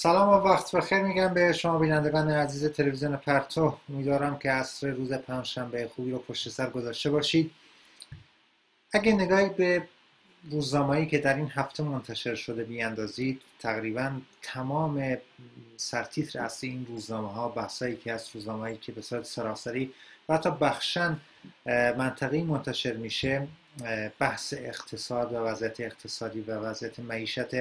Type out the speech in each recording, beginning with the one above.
سلام و وقت بخیر میگم به شما بینندگان عزیز تلویزیون پرتو. امیدوارم که عصر روز پنجشنبه خوبی رو پشت سر گذاشته باشید. اگه نگاهی به روزنامه‌ای که در این هفته منتشر شده بیاندازید تقریبا تمام سرتیتر اصلی این روزنامه ها بحثایی که از روزنامه‌ای که به صورت سراسری و حتی بخشن منطقی منتشر میشه بحث اقتصاد و وضعیت اقتصادی و وضعیت معیشت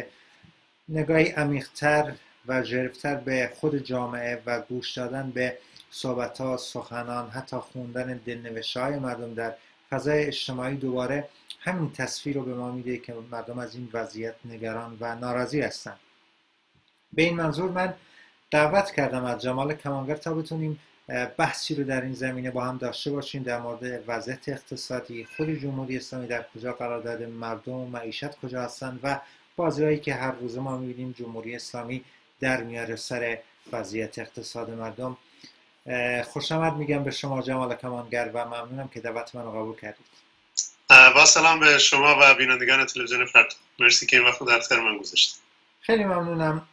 نگاهی عمیقتر و جرفتر به خود جامعه و گوش دادن به صحبت ها سخنان حتی خوندن دلنوشته های مردم در فضای اجتماعی دوباره همین تصویر رو به ما میده که مردم از این وضعیت نگران و ناراضی هستند به این منظور من دعوت کردم از جمال کمانگر تا بتونیم بحثی رو در این زمینه با هم داشته باشیم در مورد وضعیت اقتصادی خود جمهوری اسلامی در کجا قرار داده مردم و معیشت کجا هستند و بازیهایی که هر روز ما می‌بینیم جمهوری اسلامی در میاره سر وضعیت اقتصاد مردم. خوش آمد میگم به شما جمال کمانگر و ممنونم که دعوت من رو قبول کردید. با سلام به شما و بینندگان تلویزیون فرد. مرسی که این وقت در اختیار من گذاشتید. خیلی ممنونم.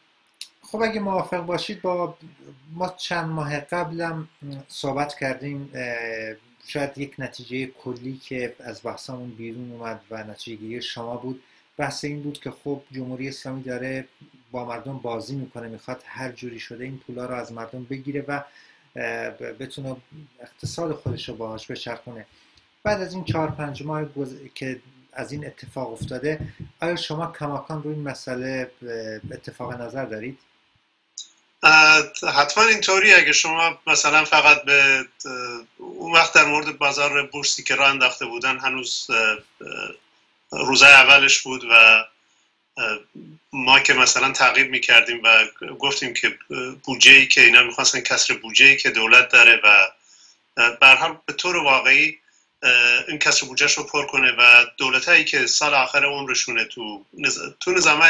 خب اگه موافق باشید با ما چند ماه قبلم صحبت کردیم. شاید یک نتیجه کلی که از بحثمون بیرون اومد و نتیجه گیری شما بود. بحث این بود که خب جمهوری اسلامی داره با مردم بازی می‌کنه می‌خواد هر جوری شده این پولا رو از مردم بگیره و بتونه اقتصاد خودش رو باهاش بچرخونه بعد از این چهار پنج ماه که از این اتفاق افتاده آیا شما کماکان روی این مسئله اتفاق نظر دارید؟ حتما اینطوری اگه شما مثلا فقط به اون وقت در مورد بازار بورسی که راه انداخته بودن هنوز روزای اولش بود و ما که مثلا تعقیب می‌کردیم و گفتیم که بودجه ای که اینا می‌خواستن کسر بودجه ای که دولت داره و برحال به طور واقعی این کسر بودجهش رو پر کنه و دولت هایی که سال آخر عمرشونه تو تو نظام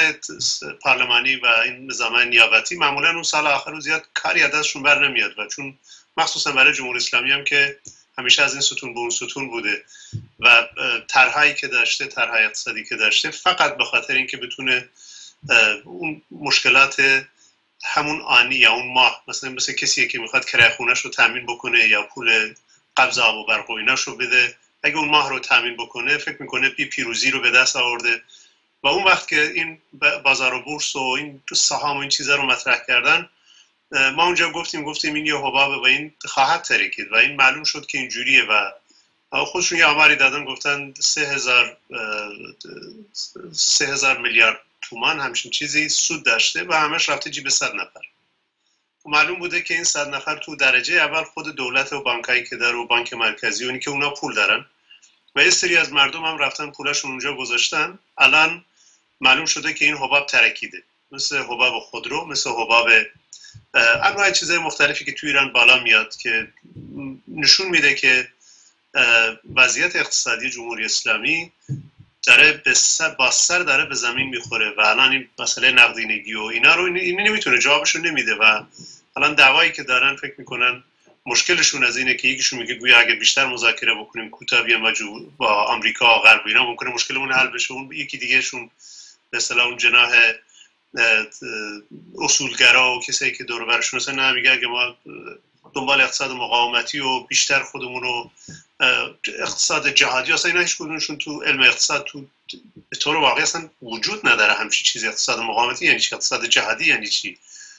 پارلمانی و این نظام نیابتی معمولا اون سال آخر رو زیاد کاری دستشون بر نمیاد و چون مخصوصا برای جمهوری اسلامی هم که همیشه از این ستون به اون ستون بوده و طرحهایی که داشته طرحهای اقتصادی که داشته فقط به خاطر اینکه بتونه اون مشکلات همون آنی یا اون ماه مثلا مثل کسی که می‌خواد کرایه خونش رو تامین بکنه یا پول قبض آب و برق و رو بده اگه اون ماه رو تامین بکنه فکر می‌کنه بی پیروزی رو به دست آورده. و اون وقت که این بازار و بورس و این سهام و این چیزا رو مطرح کردن ما اونجا گفتیم گفتیم این یه حباب و این خواهد ترکید و این معلوم شد که اینجوریه و خودشون یه آماری دادن گفتن سه هزار, میلیارد تومان همچین چیزی سود داشته و همش رفته جیب صد نفر. معلوم بوده که این صد نفر تو درجه اول خود دولت و بانکایی که داره و بانک مرکزی اونی که اونا پول دارن و یه سری از مردم هم رفتن پولشون اونجا گذاشتن. الان معلوم شده که این حباب ترکیده. مثل حباب خودرو مثل حباب انواع چیزهای مختلفی که تو ایران بالا میاد که نشون میده که وضعیت اقتصادی جمهوری اسلامی داره با سر داره به زمین می‌خوره و الان این مسئله نقدینگی و اینا رو این نمی‌تونه جوابشو نمیده و الان دعوایی که دارن فکر می‌کنن مشکلشون از اینه که یکیشون میگه گویا اگه بیشتر مذاکره بکنیم کوتاه بیام با آمریکا و غرب اینا ممکنه مشکلمون حل بشه. اون یکی دیگهشون به اصطلاح اون جناح اصولگرا و کسایی که دور برشون هستن نه میگه اگه ما دنبال اقتصاد مقاومتی و بیشتر خودمون رو اقتصاد جهادی اصلا اینا هیچ کدومشون تو علم اقتصاد تو به طور واقعی اصلا وجود نداره همچی چیزی. اقتصاد مقاومتی یعنی چی؟ اقتصاد جهادی یعنی چی؟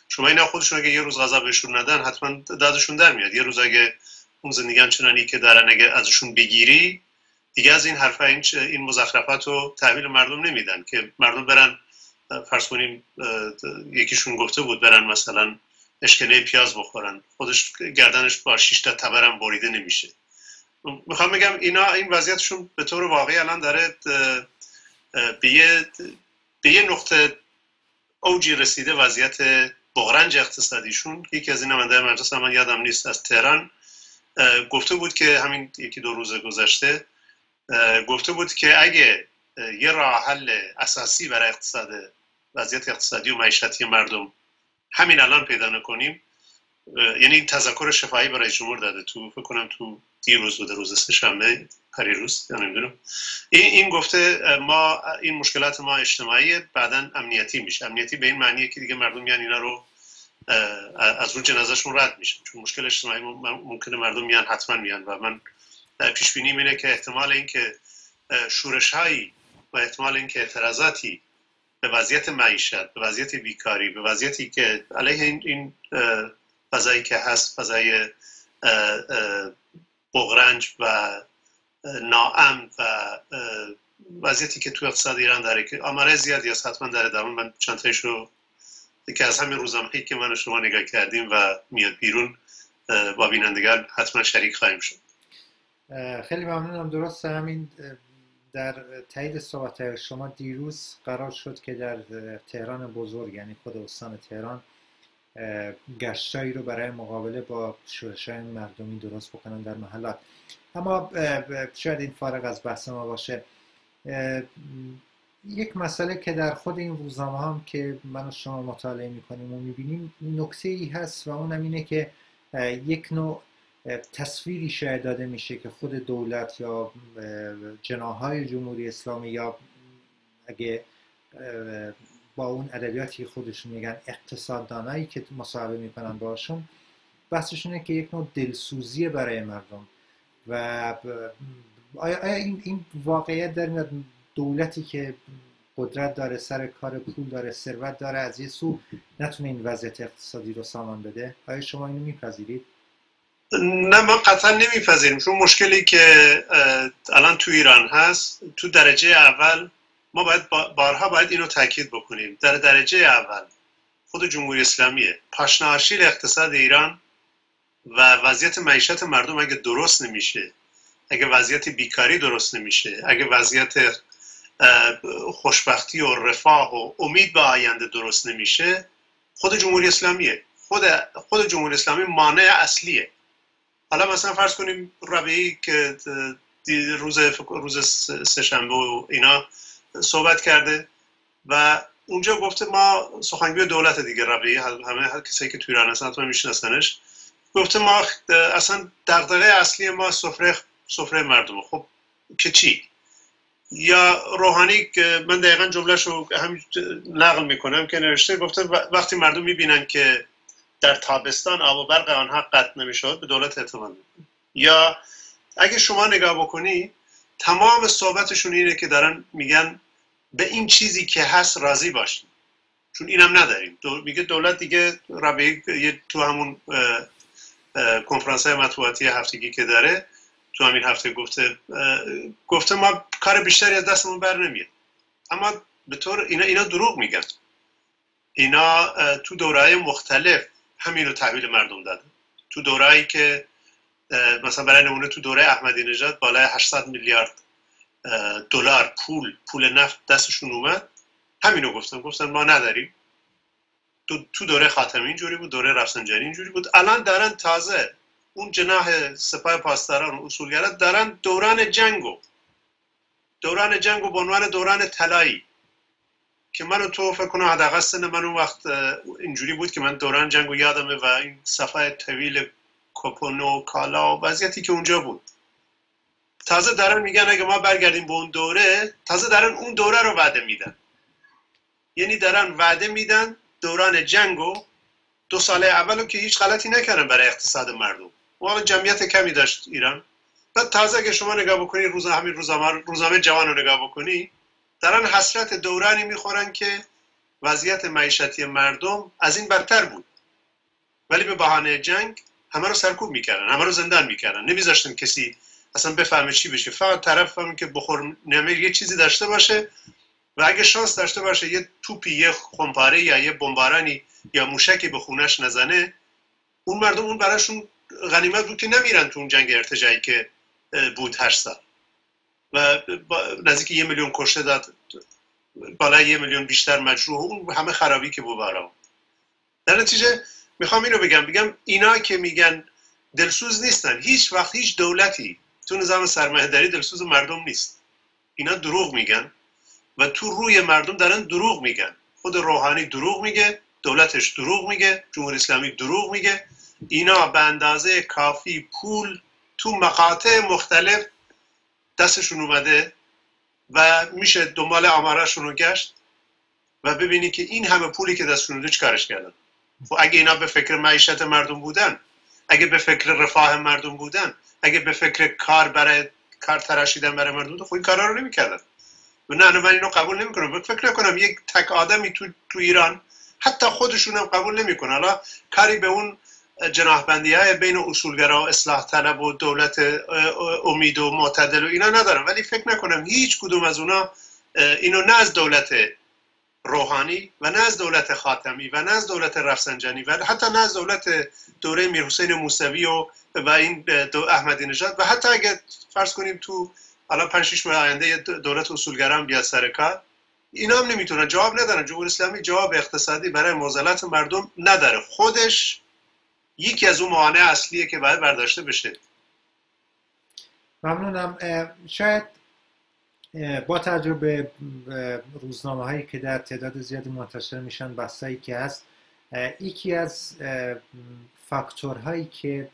شما اینا خودشون اگه یه روز غذا بهشون ندن حتما دادشون در میاد. یه روز اگه اون زندگی همچنانی که دارن اگه ازشون بگیری دیگه از این حرفا این, این مزخرفات رو تحویل مردم نمیدن که مردم برن فرض کنیم یکیشون گفته بود برن مثلا اشکنه پیاز بخورن. خودش گردنش با 6 تا تبرم بریده نمیشه. می‌خوام بگم اینا این وضعیتشون به طور واقعی الان داره به یه, به یه نقطه اوجی رسیده وضعیت بغرنج اقتصادیشون. یکی از این نماینده مجلس من یادم نیست از تهران گفته بود که همین یکی دو روز گذشته گفته بود که اگه یه راه حل اساسی برای اقتصاد وضعیت اقتصادی و معیشتی مردم همین الان پیدا نکنیم. یعنی تذکر شفایی برای جمهور داده تو فکر کنم تو دیروز بوده روز سه شنبه پریروز یا نمی‌دونم. این این گفته ما این مشکلات ما اجتماعی بعدا امنیتی میشه. امنیتی به این معنیه که دیگه مردم میان اینا رو از رو جنازهشون رد میشن. چون مشکل اجتماعی ممکنه مردم میان حتما میان. و من پیش بینی اینه که احتمال اینکه شورش هایی و احتمال اینکه اعتراضاتی به وضعیت معیشت به وضعیت بیکاری به وضعیتی که علیه این, این فضایی که هست فضای بغرنج و ناام و وضعیتی که تو اقتصاد ایران داره که آماره زیادی هست حتما در ادامه من چند رو که از همین روزنامه‌ای که من و شما نگاه کردیم و میاد بیرون با بینندگان حتما شریک خواهیم شد. خیلی ممنونم. درست همین در تایید صحبت شما دیروز قرار شد که در تهران بزرگ یعنی خود استان تهران گشتایی رو برای مقابله با شورش مردمی درست بکنن در محلات. اما شاید این فارغ از بحث ما باشه. یک مسئله که در خود این روزنامه هم که من و شما مطالعه می‌کنیم و می‌بینیم نکته ای هست و اونم اینه که یک نوع تصویری شاید داده میشه که خود دولت یا جناهای جمهوری اسلامی یا اگه با اون ادبیاتی خودشون میگن اقتصاددانایی که مصاحبه می‌کنن باشون بحثشونه که یک نوع دلسوزی برای مردم. و آیا, این, این واقعیت در میاد دولتی که قدرت داره سر کار پول داره ثروت داره از یه سو نتونه این وضعیت اقتصادی رو سامان بده؟ آیا شما اینو میپذیرید؟ نه ما قطعا نمیپذیریم. چون مشکلی که الان تو ایران هست تو درجه اول ما باید بارها باید اینو تاکید بکنیم. در درجه اول خود جمهوری اسلامیه. پاشناشیل اقتصاد ایران و وضعیت معیشت مردم اگه درست نمیشه اگه وضعیت بیکاری درست نمیشه اگه وضعیت خوشبختی و رفاه و امید به آینده درست نمیشه خود جمهوری اسلامیه. خود خود جمهوری اسلامی مانع اصلیه. حالا مثلا فرض کنیم ربیعی که روز روز سهشنبه و اینا صحبت کرده و اونجا گفته ما سخنگوی دولت دیگه ربیعی همه کسایی که توی ایران هستن تو میشناسنش. گفته ما اصلا دغدغه اصلی ما سفره سفره مردم خب که چی؟ یا روحانی که من دقیقا جمله رو نقل می‌کنم که نوشته گفته وقتی مردم می‌بینن که در تابستان آب و برق آنها قطع نمی‌شد به دولت اعتماد یا اگه شما نگاه بکنی تمام صحبتشون اینه که دارن میگن به این چیزی که هست راضی باشیم. چون اینم نداریم. میگه دولت دیگه ربیه تو همون کنفرانس های مطبوعاتی هفتگی که داره تو همین هفته گفته گفته ما کار بیشتری از دستمون بر نمیاد. اما به طور اینا اینا دروغ میگن. اینا تو دورهای مختلف همین رو تحویل مردم دادن. تو دورهایی که مثلا برای نمونه تو دوره احمدی نژاد بالای 800 میلیارد دلار پول پول نفت دستشون اومد. همینو گفتن گفتن ما نداریم. تو دوره خاتمی اینجوری بود دوره رفسنجانی اینجوری بود. الان دارن تازه اون جناح سپاه پاسداران و اصولگرا دارن دوران جنگو. دوران جنگو به عنوان دوران طلایی. که منو تو فکر کنم حداقل سن من اون وقت اینجوری بود که من دوران جنگو یادمه و این صفحه طویل کوپونو کالا و وضعیتی که اونجا بود. تازه دارن میگن اگه ما برگردیم به اون دوره تازه دارن اون دوره رو وعده میدن. یعنی دارن وعده میدن دوران جنگو دو ساله اولو که هیچ غلطی نکردن برای اقتصاد مردم. واقعا جمعیت کمی داشت ایران. بعد تازه اگه شما نگاه بکنی روز همین روزنامه روزنامه جوان رو نگاه بکنی دارن حسرت دورانی می‌خورن که وضعیت معیشتی مردم از این برتر بود. ولی به بهانه جنگ همه رو سرکوب می‌کردن همه رو زندان می‌کردن. نمیذاشتن کسی اصلا بفهمه چی بشه. فقط طرف فهمه که بخور نمیر یه چیزی داشته باشه و اگه شانس داشته باشه یه توپی یه خمپاره یا یه بمبارانی یا موشکی به خونش نزنه اون مردم اون براشون غنیمت بود که نمیرن تو اون جنگ ارتجایی که بود هر سال. و نزدیک یه میلیون کشته داد بالای یه میلیون بیشتر مجروح. اون همه خرابی که بود برام در نتیجه می‌خوام اینو بگم بگم اینا که میگن دلسوز نیستن. هیچ وقت هیچ دولتی تو نظام سرمایه‌داری دلسوز مردم نیست. اینا دروغ میگن و تو روی مردم دارن دروغ میگن. خود روحانی دروغ میگه دولتش دروغ میگه جمهوری اسلامی دروغ میگه. اینا به اندازه کافی پول تو مقاطع مختلف دستشون اومده و میشه دنبال آمارشون رو گشت و ببینی که این همه پولی که دستشون رو چیکارش کردن. و خب اگه اینا به فکر معیشت مردم بودن اگه به فکر رفاه مردم بودن اگه به فکر کار برای کار تراشیدن برای مردم خب این کارا رو نمی‌کردن. و نه من اینو قبول نمی‌کنم. فکر نکنم یک تک آدمی تو, تو ایران حتی خودشون هم قبول نمی‌کنه حالا کاری به اون جناحبندی های بین اصولگرا و اصلاح طلب و دولت امید و معتدل و اینا ندارم ولی فکر نکنم هیچ کدوم از اونا اینو نه از دولت روحانی و نه از دولت خاتمی و نه از دولت رفسنجانی و حتی نه از دولت دوره میر حسین موسوی و و این احمدی نژاد و حتی اگه فرض کنیم تو حالا 5 6 ماه آینده دولت اصولگرا بیاد سر کار اینا هم نمی‌تونن. جواب ندارن. جمهوری اسلامی جواب اقتصادی برای معضلات مردم نداره. خودش یکی از اون موانع اصلیه که باید برداشته بشه. ممنونم. شاید با تجربه روزنامه هایی که در تعداد زیادی منتشر میشن بستایی که هست یکی از فاکتورهایی که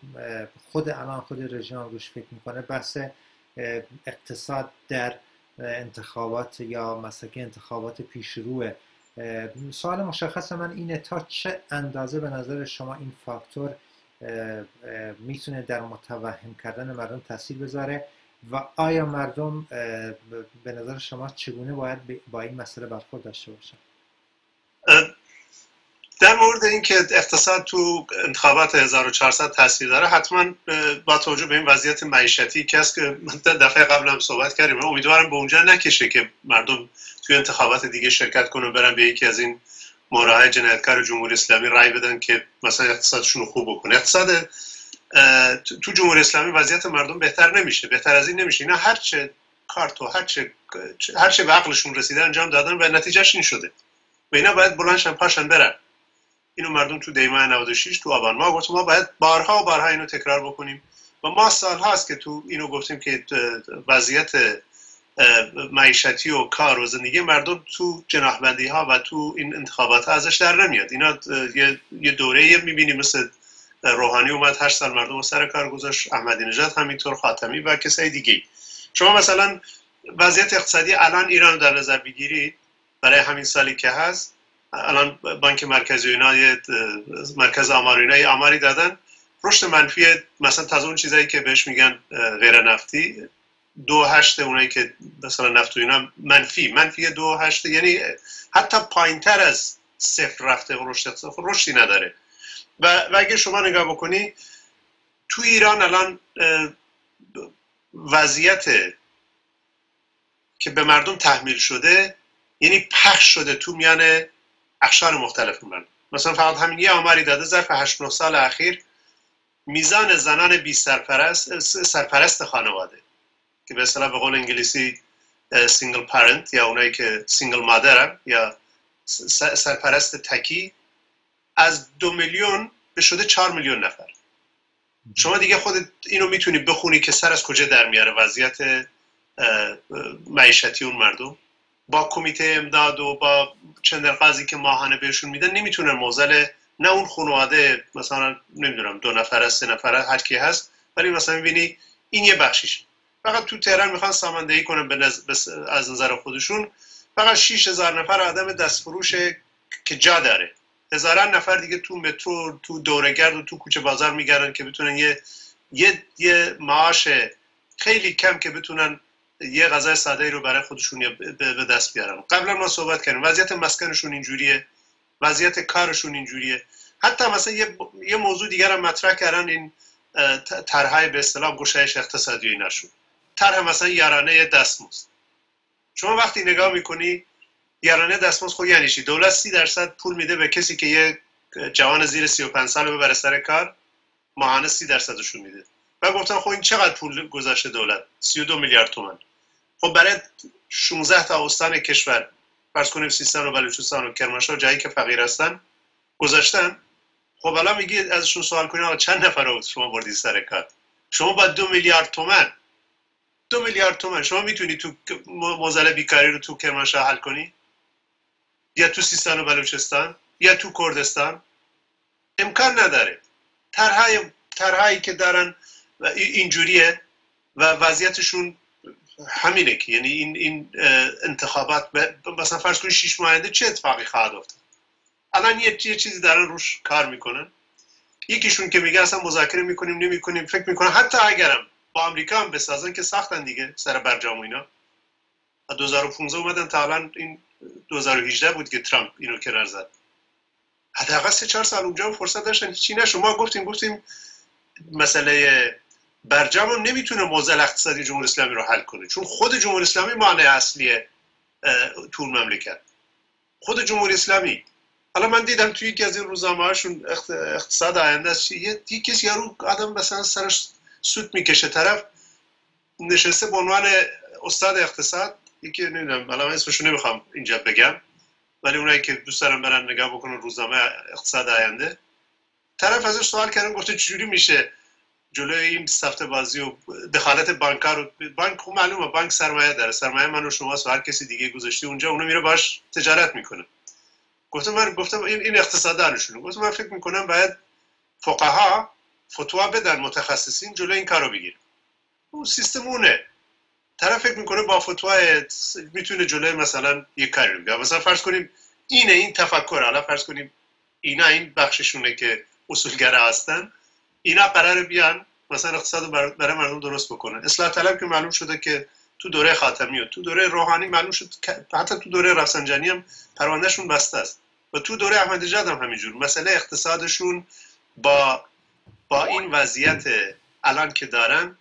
خود الان خود رژیم روش فکر می‌کنه بحث اقتصاد در انتخابات یا مسئله انتخابات پیشروه سوال مشخص من اینه تا چه اندازه به نظر شما این فاکتور می‌تونه در متوهم کردن مردم تاثیر بذاره؟ و آیا مردم به نظر شما چگونه باید با این مسئله برخورد داشته باشن؟ در مورد اینکه اقتصاد تو انتخابات 1400 تاثیر داره حتما با توجه به این وضعیت معیشتی که است که دفعه قبل هم صحبت کردیم امیدوارم به اونجا نکشه که مردم توی انتخابات دیگه شرکت کنن برن به یکی از این مورای جنایتکار جمهوری اسلامی رای بدن که مثلا اقتصادشون رو خوب بکنه. اقتصاد تو جمهوری اسلامی وضعیت مردم بهتر نمیشه بهتر از این نمیشه. اینا هر چه کارت و هر چه هر چه به عقلشون رسیده انجام دادن و نتیجهش این شده. و اینا باید بلندشن پاشن برن. اینو مردم تو دیماه 96 تو آبان ما گفتم ما باید بارها و بارها اینو تکرار بکنیم. و ما سال هاست که تو اینو گفتیم که وضعیت معیشتی و کار و زندگی مردم تو جناحبندی ها و تو این انتخابات ها ازش در نمیاد. اینا یه دوره می‌بینیم مثل روحانی اومد هر سال مردم رو سر کار گذاشت احمدی نژاد همینطور خاتمی و کسای دیگه شما مثلا وضعیت اقتصادی الان ایران در نظر بگیرید برای همین سالی که هست الان بانک مرکزی اینا مرکز آمار اینا آماری دادن. رشد منفی مثلا تازه اون چیزایی که بهش میگن غیر نفتی دو هشت اونایی که مثلا نفت و اینا منفی. منفی دو هشت یعنی حتی پایین تر از صفر رفته و رشد خب رشدی نداره. و, و اگه شما نگاه بکنی تو ایران الان وضعیت که به مردم تحمیل شده یعنی پخش شده تو میان اخشار مختلف مردم مثلا فقط همین یه آماری داده ظرف 8 سال اخیر میزان زنان بی سرپرست سرپرست خانواده که به اصطلاح به قول انگلیسی single parent یا اونایی که single مادرن یا سرپرست تکی از دو میلیون به شده چهار میلیون نفر. شما دیگه خود اینو می‌تونی بخونی که سر از کجا در میاره وضعیت معیشتی اون مردم؟ با کمیته امداد و با چندرغازی که ماهانه بهشون میدن نمی‌تونن موزل نه اون خانواده مثلا نمی‌دونم دو نفر سه نفر هر کی هست ولی مثلا می‌بینی این یه بخشیش فقط تو تهران می‌خوان ساماندهی کنن به از نظر خودشون. فقط 6000 نفر آدم دستفروش که جا داره. هزاران نفر دیگه تو مترو تو دورگرد و تو کوچه بازار میگردن که بتونن یه یه یه معاش خیلی کم که بتونن یه غذای ساده رو برای خودشون به دست بیارن. قبلا ما صحبت کردیم وضعیت مسکنشون اینجوریه وضعیت کارشون اینجوریه. حتی مثلا یه, یه موضوع دیگر هم مطرح کردن این طرحهای به اصطلاح گشایش اقتصادی ایناشون طرح مثلا یارانه دستمزد. شما وقتی نگاه می‌کنی یارانه دستمزد خود یعنی چی؟ دولت سی درصد پول میده به کسی که یه جوان زیر 35 سال ببره سر کار ماهانه سی درصدشون میده. و گفتن خب این چقدر پول گذاشته دولت؟ 32 میلیارد تومن خب برای 16 تا استان کشور فرض کنیم سیستان و بلوچستان و کرمانشاه جایی که فقیر هستن گذاشتن. خب الان میگی ازشون سوال کنید چند نفر رو شما بردی سر کار؟ شما با دو میلیارد تومن دو میلیارد تومن. شما می‌تونی تو موزل بیکاری رو تو کرمانشاه حل کنی؟ یا تو سیستان و بلوچستان؟ یا تو کردستان؟ امکان نداره. طرحهایی که دارن اینجوریه و وضعیتشون همینه که یعنی این, این انتخابات مثلا فرض کنید شیش ماه چه اتفاقی خواهد افتاد؟ الان یه چیزی دارن روش کار می‌کنن یکیشون که میگه اصلا مذاکره می‌کنیم نمی‌کنیم فکر می‌کنن حتی اگرم با آمریکا هم بسازن که ساختن دیگه سر برجام و اینا. 2015 اومدن تا الان این 2018 بود که ترامپ اینو کرار زد. حداقل سه چهار سال اونجا فرصت داشتن. هیچی نشد. ما گفتیم گفتیم مسئله برجام هم نمی‌تونه موزل اقتصادی جمهوری اسلامی رو حل کنه. چون خود جمهوری اسلامی مانع اصلیه تو مملکت. خود جمهوری اسلامی. حالا من دیدم توی یکی از این روزنامه هاشون اقتصاد آینده است. یه کسی یارو آدم مثلا سرش سوت می‌کشه. طرف نشسته به عنوان استاد اقتصاد. یکی نمی‌دونم حالا من اسمشو نمی‌خوام اینجا بگم. ولی اونایی که دوست دارن برن نگاه بکنن روزنامه اقتصاد آینده. طرف ازش سوال کردن گفته چجوری میشه جلوی این سفت بازی و دخالت بانکار رو بانک خوب معلومه بانک سرمایه داره. سرمایه من و شما و هر کسی دیگه گذاشتی اونجا اونو میره باش تجارت می‌کنه. گفتم من گفتم این این اقتصاددانشونه گفتم من فکر می‌کنم باید فقها فتوا بدن متخصصین جلوی این کارو بگیر اون سیستم اونه. طرف فکر می‌کنه با فتوا می‌تونه جلوی مثلا یک کاری بگیره. مثلا فرض کنیم اینه این تفکر. حالا فرض کنیم اینا این بخششونه که اصولگره هستن. اینا قرار بیان مثلا اقتصاد برای مردم درست بکنن. اصلاح طلب که معلوم شده که تو دوره خاتمی و تو دوره روحانی معلوم شد حتی تو دوره رفسنجانی هم پروندهشون بسته است. و تو دوره احمدی نژاد هم همینجور. مسئله اقتصادشون با با این وضعیت الان که دارن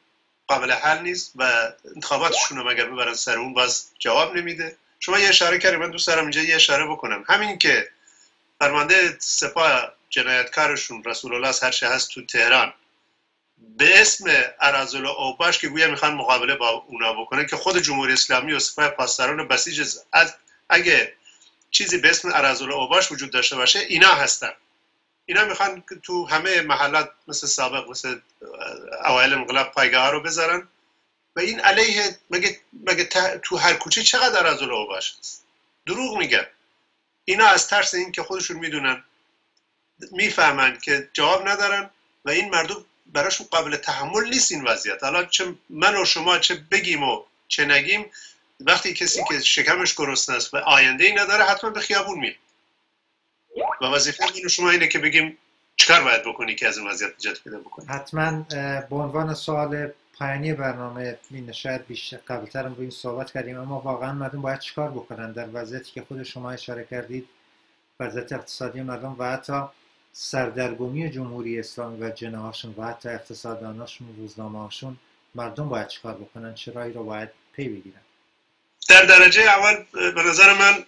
قابل حل نیست و انتخاباتشون رو مگر ببرن سر اون باز جواب نمیده. شما یه اشاره کردید من دوست دارم اینجا یه اشاره بکنم. همین که فرمانده سپاه جنایتکارشون رسول الله هر هست تو تهران. به اسم ارازل اوباش که گویا می‌خوان مقابله با اونا بکنن که خود جمهوری اسلامی و سپاه پاسداران بسیج از اگه چیزی به اسم ارازل اوباش وجود داشته باشه اینا هستن. اینا می‌خوان تو همه محلات مثل سابق مثل اوایل انقلاب پایگاه رو بذارن. و این علیه مگه, مگه تو هر کوچه چقدر ارازل اوباش هست؟ دروغ میگن. اینا از ترس این که خودشون می‌دونن. می‌فهمند که جواب ندارن و این مردم براشون قابل تحمل نیست این وضعیت. حالا چه من و شما چه بگیم و چه نگیم وقتی کسی که شکمش گرسنه است و آینده ای نداره حتما به خیابون میره. و وظیفه من شما اینه که بگیم چکار باید بکنی که از این وضعیت نجات پیدا بکنی. حتما به عنوان سوال پایانی برنامه این شاید بیشتر قبلتر رو این صحبت کردیم اما واقعا مردم باید چیکار بکنن؟ در وضعیتی که خود شما اشاره کردید وضعیت اقتصادی مردم و حتی سردرگمی جمهوری اسلامی و جناهاشون و حتی اقتصادداناشون و روزنامه‌هاشون مردم باید چیکار بکنن؟ چه رایی رو باید پی بگیرن؟ در درجه اول به نظر من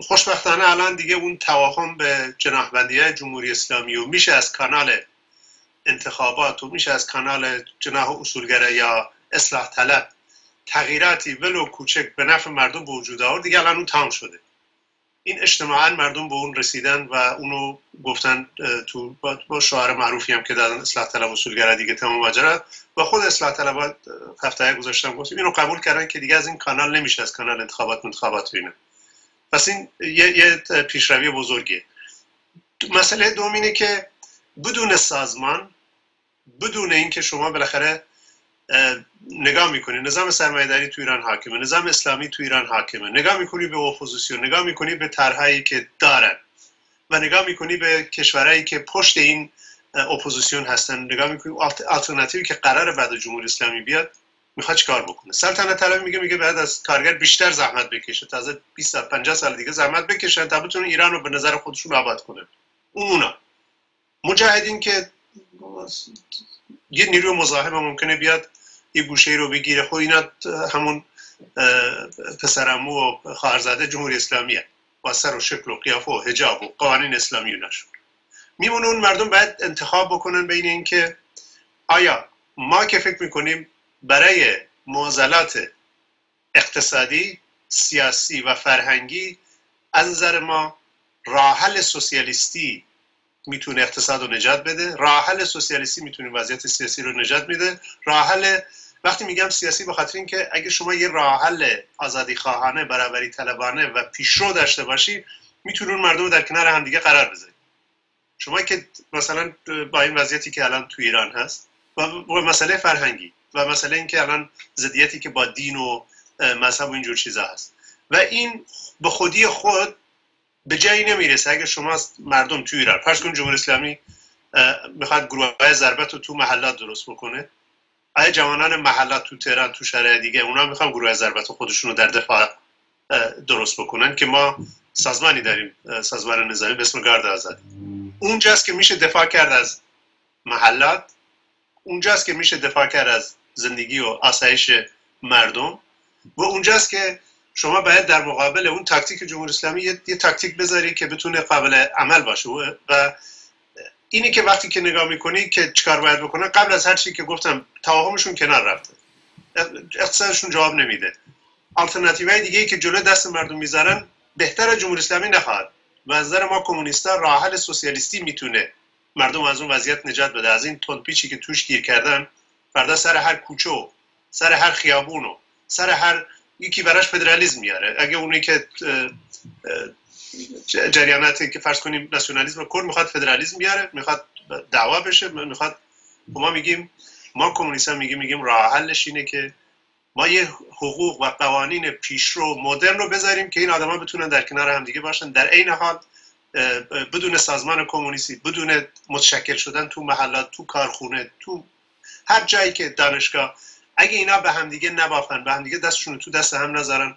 خوشبختانه الان دیگه اون تواهم به جناحبندی جمهوری اسلامی و میشه از کانال انتخابات و میشه از کانال جناح اصولگره یا اصلاح طلب تغییراتی ولو کوچک به نفع مردم به وجود آورد دیگه الان اون تمام شده. این اجتماعا مردم به اون رسیدن و اونو گفتن تو با شعار معروفی هم که دادن اصلاح طلب اصولگره دیگه تمام ماجرا. و خود اصلاح طلب هفته گذاشتم گفتیم اینو قبول کردن که دیگه از این کانال نمیشه از کانال انتخابات انتخابات اینه پس این یه, یه پیشروی بزرگیه. مسئله دوم اینه که بدون سازمان بدون اینکه شما بالاخره نگاه می‌کنی. نظام سرمایه‌داری تو ایران حاکمه. نظام اسلامی تو ایران حاکمه. نگاه می‌کنی به اپوزیسیون. نگاه می‌کنی به طرحهایی که دارن. و نگاه می‌کنی به کشورهایی که پشت این اپوزیسیون هستن. نگاه می‌کنی آلترناتیوی که قرار بعد جمهوری اسلامی بیاد می‌خواد کار بکنه؟ سلطنت طلبی میگه میگه بعد از کارگر بیشتر زحمت بکشه. تازه 20 سال 50 سال دیگه زحمت بکشن تا بتونن ایران رو به نظر خودشون آباد کنن. اونا مجاهدین که یه نیروی مزاحم ممکنه بیاد یه گوشه رو بگیره. خب اینا همون پسرمو و خواهرزاده جمهوری اسلامیه با سر و شکل و قیافه و حجاب و قوانین اسلامی نشون میمونه اون مردم باید انتخاب بکنن بین اینکه آیا ما که فکر می‌کنیم برای معضلات اقتصادی سیاسی و فرهنگی از نظر ما راحل سوسیالیستی می‌تونه اقتصاد رو نجات بده راحل سوسیالیستی می‌تونه وضعیت سیاسی رو نجات میده راحل وقتی میگم سیاسی به خاطر اینکه اگه شما یه راه حل آزادی خواهانه برابری طلبانه و پیشرو داشته باشی میتونون مردم در کنار همدیگه قرار بذارید. شما که مثلا با این وضعیتی که الان تو ایران هست و مسئله فرهنگی و مسئله اینکه الان زدیتی که با دین و مذهب و اینجور چیزا هست. و این به خودی خود به جایی نمی‌رسه. اگر شما مردم تو ایران فرض کن جمهوری اسلامی می‌خواد گروه های ضربت رو تو محلات درست بکنه آیا جوانان محلات تو تهران تو شهر دیگه اونا می‌خوان گروه ضربت خودشون رو در دفاع درست بکنن که ما سازمانی داریم سازمان نظامی به اسم گارد آزادی اونجاست که میشه دفاع کرد از محلات اونجاست که میشه دفاع کرد از زندگی و آسایش مردم و اونجاست که شما باید در مقابل اون تاکتیک جمهوری اسلامی یه, یه تاکتیک بذاری که بتونه قابل عمل باشه و اینی که وقتی که نگاه می‌کنی که چیکار باید بکنن قبل از هر چی که گفتم توهمشون کنار رفته. اقتصادشون جواب نمیده. آلترناتیو دیگه ای که جلو دست مردم می‌ذارن بهتر جمهوری اسلامی نخواهد. و از نظر ما کمونیستا راه حل سوسیالیستی می‌تونه مردم از اون وضعیت نجات بده. از این تندپیچی که توش گیر کردن فردا سر هر کوچه سر هر خیابونو سر هر یکی براش فدرالیسم میاره. اگه اونی که جریاناتی که فرض کنیم ناسیونالیسم کرد می‌خواد فدرالیسم بیاره می‌خواد دعوا بشه می‌خواد ما میگیم ما کمونیستان میگیم میگیم راه حلش اینه که ما یه حقوق و قوانین پیشرو مدرن رو بذاریم که این آدما بتونن در کنار هم دیگه باشن. در عین حال بدون سازمان کمونیستی بدون متشکل شدن تو محلات تو کارخونه تو هر جایی که دانشگاه اگه اینا به همدیگه نبافن به همدیگه دستشون تو دست هم نذارن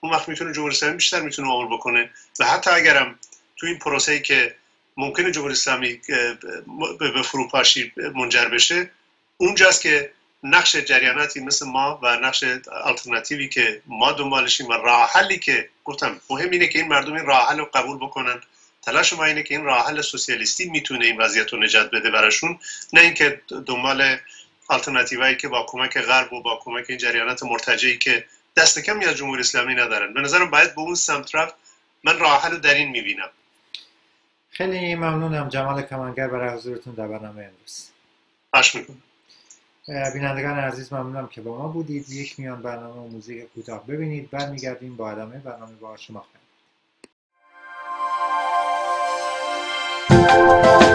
اون وقت می‌تونه جمهوری اسلامی بیشتر می‌تونه عمر بکنه. و حتی اگرم تو این پروسه که ممکنه جمهوری اسلامی به فروپاشی منجر بشه اونجاست که نقش جریاناتی مثل ما و نقش آلترناتیوی که ما دنبالشیم و راه حلی که گفتم مهم اینه که این مردم این راه حل رو قبول بکنن. تلاش ما اینه که این راه حل سوسیالیستی می‌تونه این وضعیت رو نجات بده براشون. نه اینکه دنبال آلترناتیوهایی که با کمک غرب و با کمک این جریانات مرتجعی که دست کمی از جمهوری اسلامی ندارن. به نظرم باید به اون سمت رفت. من راه حل در این می‌بینم. خیلی ممنونم جمال کمانگر برای حضورتون در برنامه امروز. باش می‌کنم. بینندگان عزیز ممنونم که با ما بودید. یک میان برنامه و موزیک کوتاه ببینید. برمیگردیم با ادامه برنامه با شما خواهیم.